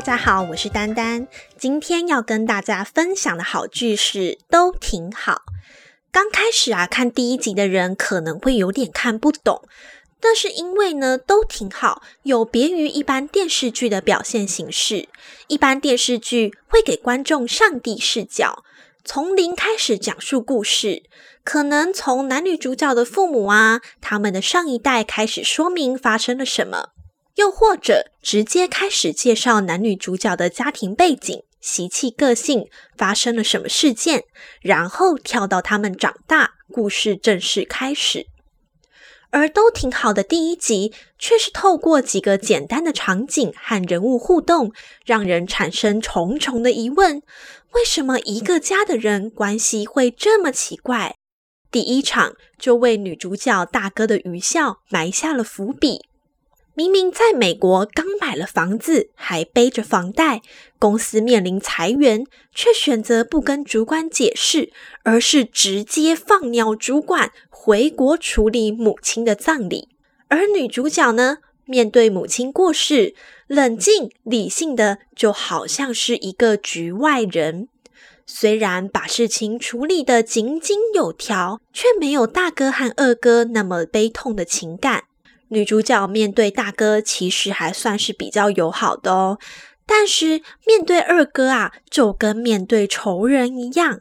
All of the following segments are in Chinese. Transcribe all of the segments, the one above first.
大家好，我是丹丹。今天要跟大家分享的好剧是都挺好。刚开始啊，看第一集的人可能会有点看不懂，但是因为呢，都挺好，有别于一般电视剧的表现形式。一般电视剧会给观众上帝视角，从零开始讲述故事，可能从男女主角的父母啊，他们的上一代开始说明发生了什么。又或者直接开始介绍男女主角的家庭背景、习气、个性，发生了什么事件，然后跳到他们长大，故事正式开始。而都挺好的第一集，却是透过几个简单的场景和人物互动，让人产生重重的疑问：为什么一个家的人关系会这么奇怪？第一场就为女主角大哥的愚孝埋下了伏笔。明明在美国刚买了房子，还背着房贷，公司面临裁员，却选择不跟主管解释，而是直接放鸟主管回国处理母亲的葬礼。而女主角呢，面对母亲过世，冷静理性的，就好像是一个局外人。虽然把事情处理得井井有条，却没有大哥和二哥那么悲痛的情感。女主角面对大哥其实还算是比较友好的哦，但是面对二哥啊，就跟面对仇人一样。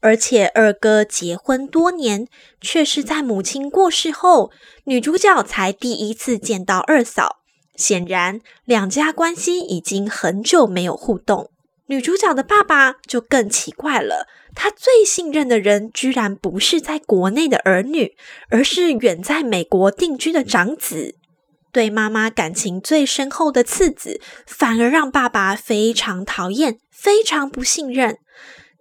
而且二哥结婚多年，却是在母亲过世后，女主角才第一次见到二嫂。显然，两家关系已经很久没有互动。女主角的爸爸就更奇怪了，他最信任的人居然不是在国内的儿女，而是远在美国定居的长子。对妈妈感情最深厚的次子，反而让爸爸非常讨厌，非常不信任。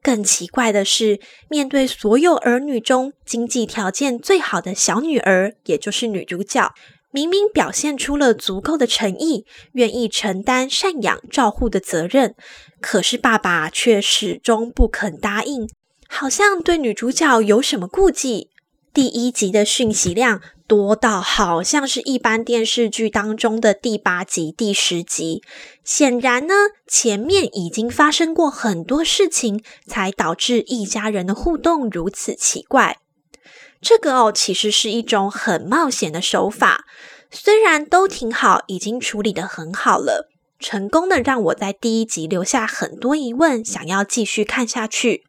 更奇怪的是，面对所有儿女中经济条件最好的小女儿，也就是女主角。明明表现出了足够的诚意，愿意承担赡养照护的责任，可是爸爸却始终不肯答应，好像对女主角有什么顾忌。第一集的讯息量多到好像是一般电视剧当中的第八集、第十集，显然呢，前面已经发生过很多事情，才导致一家人的互动如此奇怪。这个哦，其实是一种很冒险的手法。虽然都挺好，已经处理的很好了，成功的让我在第一集留下很多疑问，想要继续看下去。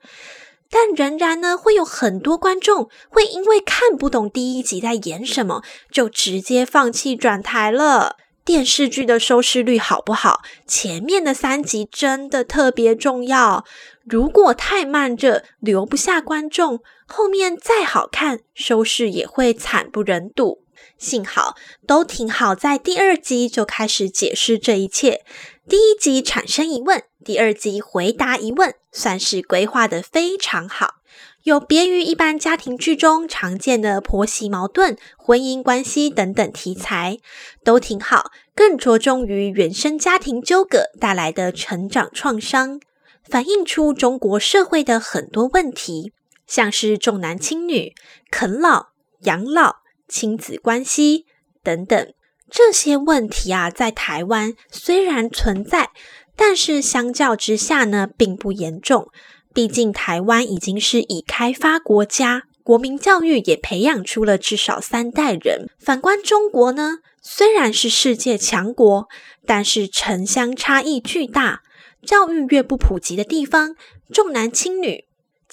但仍然呢，会有很多观众会因为看不懂第一集在演什么，就直接放弃转台了。电视剧的收视率好不好？前面的三集真的特别重要。如果太慢热，留不下观众，后面再好看，收视也会惨不忍睹。幸好都挺好，在第二集就开始解释这一切。第一集产生疑问，第二集回答疑问，算是规划的非常好。有别于一般家庭剧中常见的婆媳矛盾、婚姻关系等等题材，都挺好，更着重于原生家庭纠葛带来的成长创伤，反映出中国社会的很多问题，像是重男轻女、啃老、养老、亲子关系等等这些问题啊，在台湾虽然存在，但是相较之下呢，并不严重。毕竟台湾已经是已开发国家，国民教育也培养出了至少三代人。反观中国呢，虽然是世界强国，但是城乡差异巨大，教育越不普及的地方，重男轻女、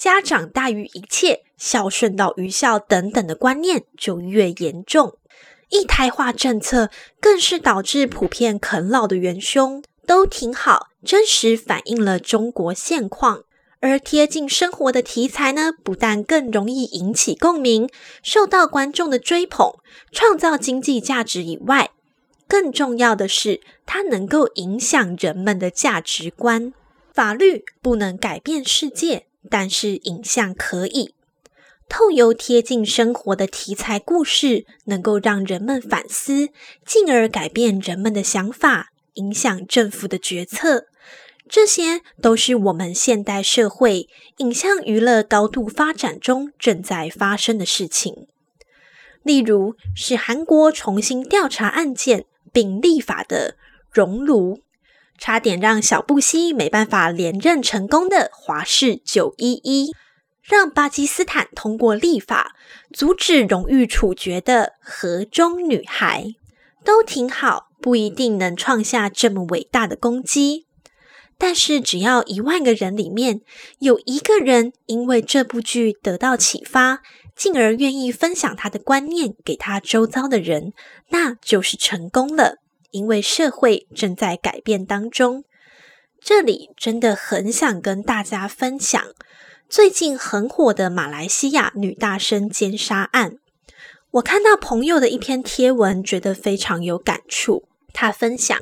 家长大于一切、孝顺到愚孝等等的观念就越严重。一胎化政策更是导致普遍啃老的元凶。都挺好，真实反映了中国现况。而贴近生活的题材呢，不但更容易引起共鸣，受到观众的追捧，创造经济价值以外，更重要的是，它能够影响人们的价值观。法律不能改变世界，但是影像可以。透由贴近生活的题材故事，能够让人们反思，进而改变人们的想法，影响政府的决策。这些都是我们现代社会影像娱乐高度发展中正在发生的事情。例如，是韩国重新调查案件并立法的熔炉，差点让小布希没办法连任成功的华氏九一一，让巴基斯坦通过立法阻止荣誉处决的河中女孩，都挺好，不一定能创下这么伟大的功绩。但是，只要一万个人里面有一个人因为这部剧得到启发，进而愿意分享他的观念给他周遭的人，那就是成功了。因为社会正在改变当中。这里真的很想跟大家分享最近很火的马来西亚女大生奸杀案。我看到朋友的一篇贴文，觉得非常有感触。他分享。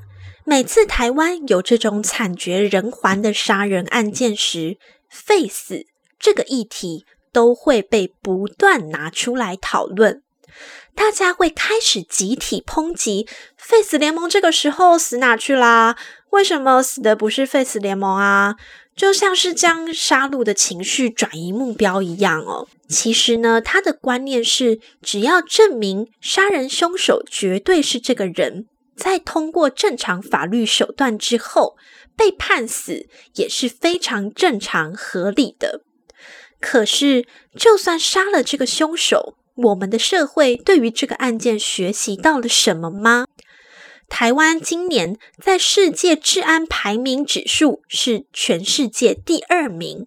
每次台湾有这种惨绝人寰的杀人案件时，废死这个议题都会被不断拿出来讨论。大家会开始集体抨击废死联盟，这个时候死哪去啦？为什么死的不是废死联盟啊？就像是将杀戮的情绪转移目标一样哦。其实呢，他的观念是，只要证明杀人凶手绝对是这个人。在通过正常法律手段之后被判死也是非常正常合理的。可是，就算杀了这个凶手，我们的社会对于这个案件学习到了什么吗？台湾今年在世界治安排名指数是全世界第二名，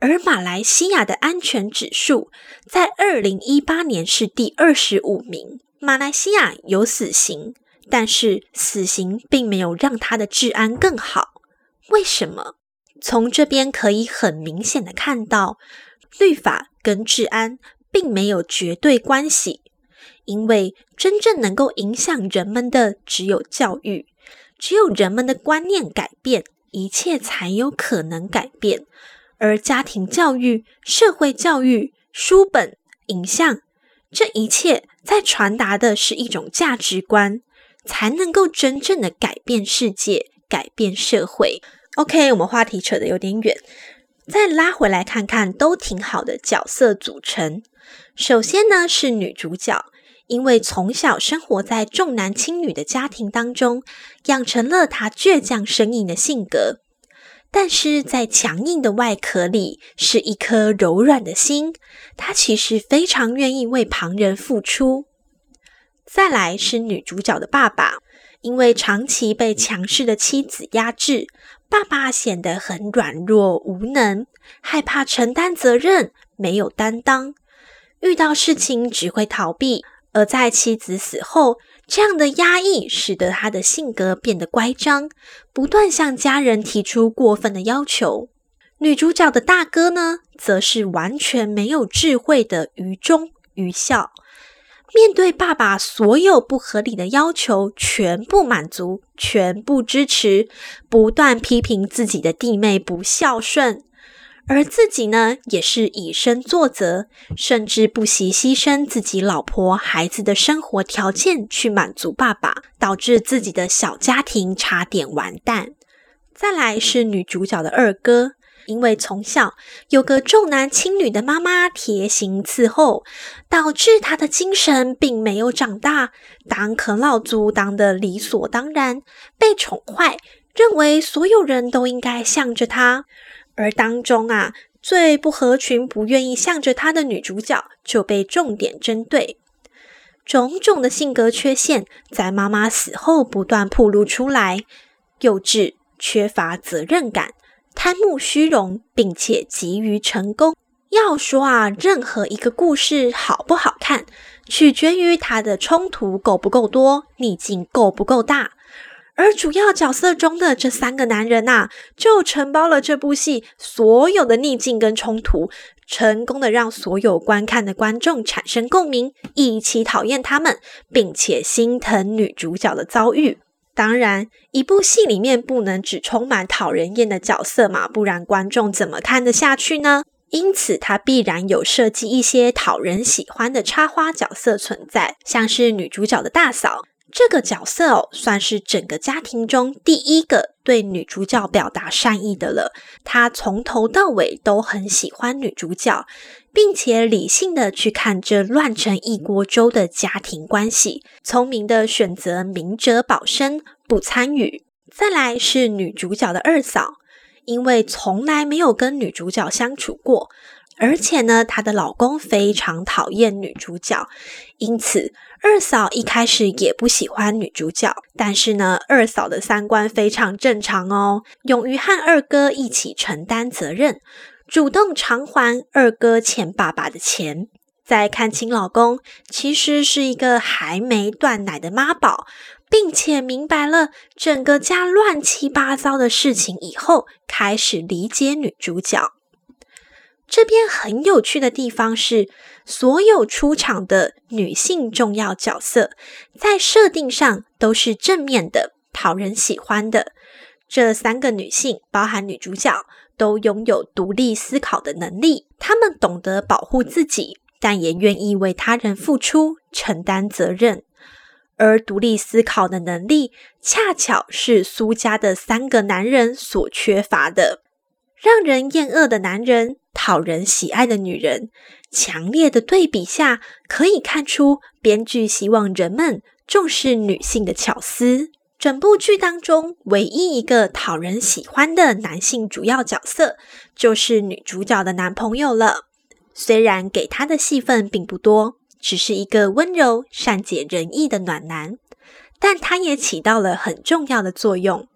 而马来西亚的安全指数在二零一八年是第二十五名。马来西亚有死刑。但是死刑并没有让他的治安更好，为什么？从这边可以很明显的看到，律法跟治安并没有绝对关系，因为真正能够影响人们的只有教育，只有人们的观念改变，一切才有可能改变。而家庭教育、社会教育、书本、影像，这一切在传达的是一种价值观。才能够真正的改变世界，改变社会。OK，我们话题扯得有点远，再拉回来看看，都挺好的角色组成。首先呢是女主角，因为从小生活在重男轻女的家庭当中，养成了她倔强生硬的性格。但是在强硬的外壳里，是一颗柔软的心。她其实非常愿意为旁人付出。再来是女主角的爸爸，因为长期被强势的妻子压制，爸爸显得很软弱无能，害怕承担责任，没有担当，遇到事情只会逃避。而在妻子死后，这样的压抑使得他的性格变得乖张，不断向家人提出过分的要求。女主角的大哥呢，则是完全没有智慧的愚忠愚孝。面对爸爸所有不合理的要求，全部满足，全部支持，不断批评自己的弟妹不孝顺，而自己呢，也是以身作则，甚至不惜牺牲自己老婆孩子的生活条件去满足爸爸，导致自己的小家庭差点完蛋。再来是女主角的二哥。因为从小有个重男轻女的妈妈贴心伺候，导致他的精神并没有长大，当啃老族当的理所当然，被宠坏，认为所有人都应该向着他。而当中啊，最不合群、不愿意向着他的女主角就被重点针对，种种的性格缺陷在妈妈死后不断暴露出来，幼稚、缺乏责任感。贪慕虚荣，并且急于成功。要说啊，任何一个故事好不好看，取决于它的冲突够不够多，逆境够不够大。而主要角色中的这三个男人呐，就承包了这部戏所有的逆境跟冲突，成功的让所有观看的观众产生共鸣，一起讨厌他们，并且心疼女主角的遭遇。当然，一部戏里面不能只充满讨人厌的角色嘛，不然观众怎么看得下去呢？因此，它必然有设计一些讨人喜欢的插花角色存在，像是女主角的大嫂这个角色哦，算是整个家庭中第一个对女主角表达善意的了。她从头到尾都很喜欢女主角。并且理性的去看这乱成一锅粥的家庭关系，聪明的选择明哲保身，不参与。再来是女主角的二嫂，因为从来没有跟女主角相处过，而且呢，她的老公非常讨厌女主角，因此二嫂一开始也不喜欢女主角。但是呢，二嫂的三观非常正常哦，勇于和二哥一起承担责任，主动偿还二哥欠爸爸的钱。在看清老公其实是一个还没断奶的妈宝。并且明白了整个家乱七八糟的事情以后，开始理解女主角。这边很有趣的地方是，所有出场的女性重要角色，在设定上都是正面的、讨人喜欢的。这三个女性，包含女主角，都拥有独立思考的能力。她们懂得保护自己，但也愿意为他人付出、承担责任。而独立思考的能力，恰巧是苏家的三个男人所缺乏的。让人厌恶的男人，讨人喜爱的女人，强烈的对比下，可以看出编剧希望人们重视女性的巧思。整部剧当中，唯一一个讨人喜欢的男性主要角色，就是女主角的男朋友了。虽然给他的戏份并不多。只是一个温柔、善解人意的暖男，但他也起到了很重要的作用。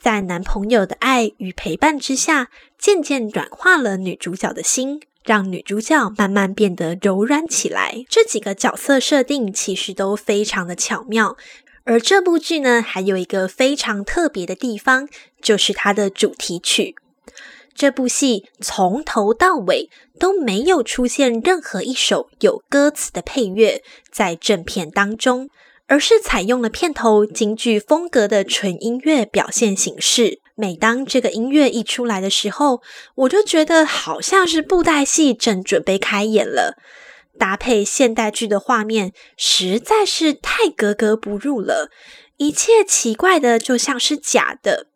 在男朋友的爱与陪伴之下，渐渐软化了女主角的心，让女主角慢慢变得柔软起来。这几个角色设定其实都非常的巧妙。而这部剧呢，还有一个非常特别的地方，就是它的主题曲。这部戏从头到尾都没有出现任何一首有歌词的配乐在正片当中，而是采用了片头京剧风格的纯音乐表现形式。每当这个音乐一出来的时候，我就觉得好像是布袋戏正准备开演了，搭配现代剧的画面实在是太格格不入了，一切奇怪的就像是假的。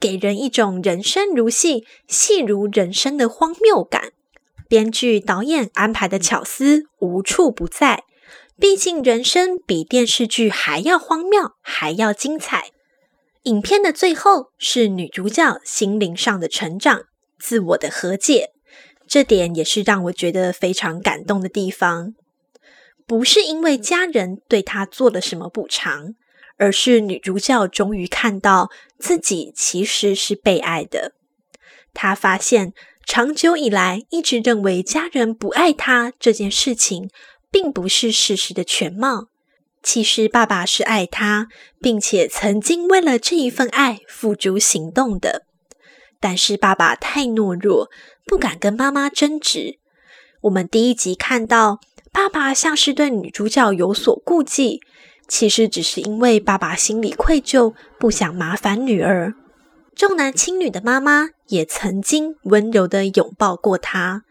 给人一种人生如戏，戏如人生的荒谬感。编剧、导演安排的巧思无处不在。毕竟人生比电视剧还要荒谬，还要精彩。影片的最后是女主角心灵上的成长、自我的和解，这点也是让我觉得非常感动的地方。不是因为家人对她做了什么补偿。而是女主角终于看到自己其实是被爱的。她发现长久以来一直认为家人不爱她这件事情，并不是事实的全貌。其实爸爸是爱她，并且曾经为了这一份爱付诸行动的。但是爸爸太懦弱，不敢跟妈妈争执。我们第一集看到，爸爸像是对女主角有所顾忌。其实只是因为爸爸心里愧疚，不想麻烦女儿。重男轻女的妈妈也曾经温柔的拥抱过他，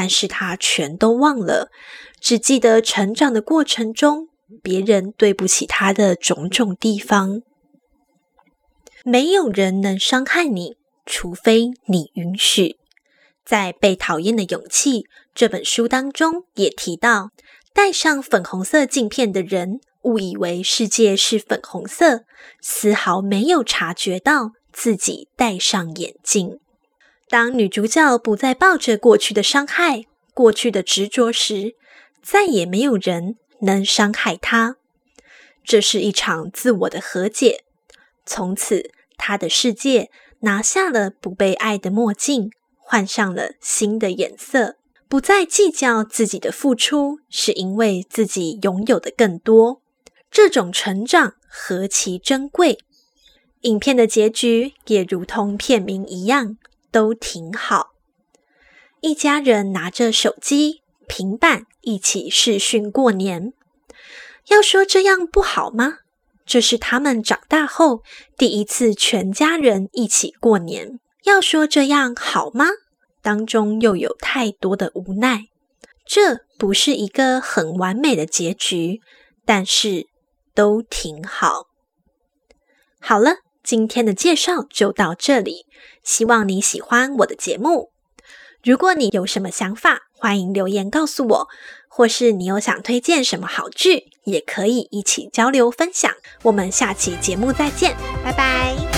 但是他全都忘了，只记得成长的过程中别人对不起他的种种地方。没有人能伤害你，除非你允许。在《被讨厌的勇气》这本书当中也提到，戴上粉红色镜片的人。误以为世界是粉红色，丝毫没有察觉到自己戴上眼镜。当女主角不再抱着过去的伤害、过去的执着时，再也没有人能伤害她。这是一场自我的和解。从此，她的世界拿下了不被爱的墨镜，换上了新的颜色，不再计较自己的付出，是因为自己拥有的更多。这种成长何其珍贵！影片的结局也如同片名一样，都挺好。一家人拿着手机、平板一起视讯过年，要说这样不好吗？这是他们长大后第一次全家人一起过年。要说这样好吗？当中又有太多的无奈。这不是一个很完美的结局，但是。都挺好。好了，今天的介绍就到这里。希望你喜欢我的节目。如果你有什么想法，欢迎留言告诉我，或是你有想推荐什么好剧，也可以一起交流分享。我们下期节目再见，拜拜。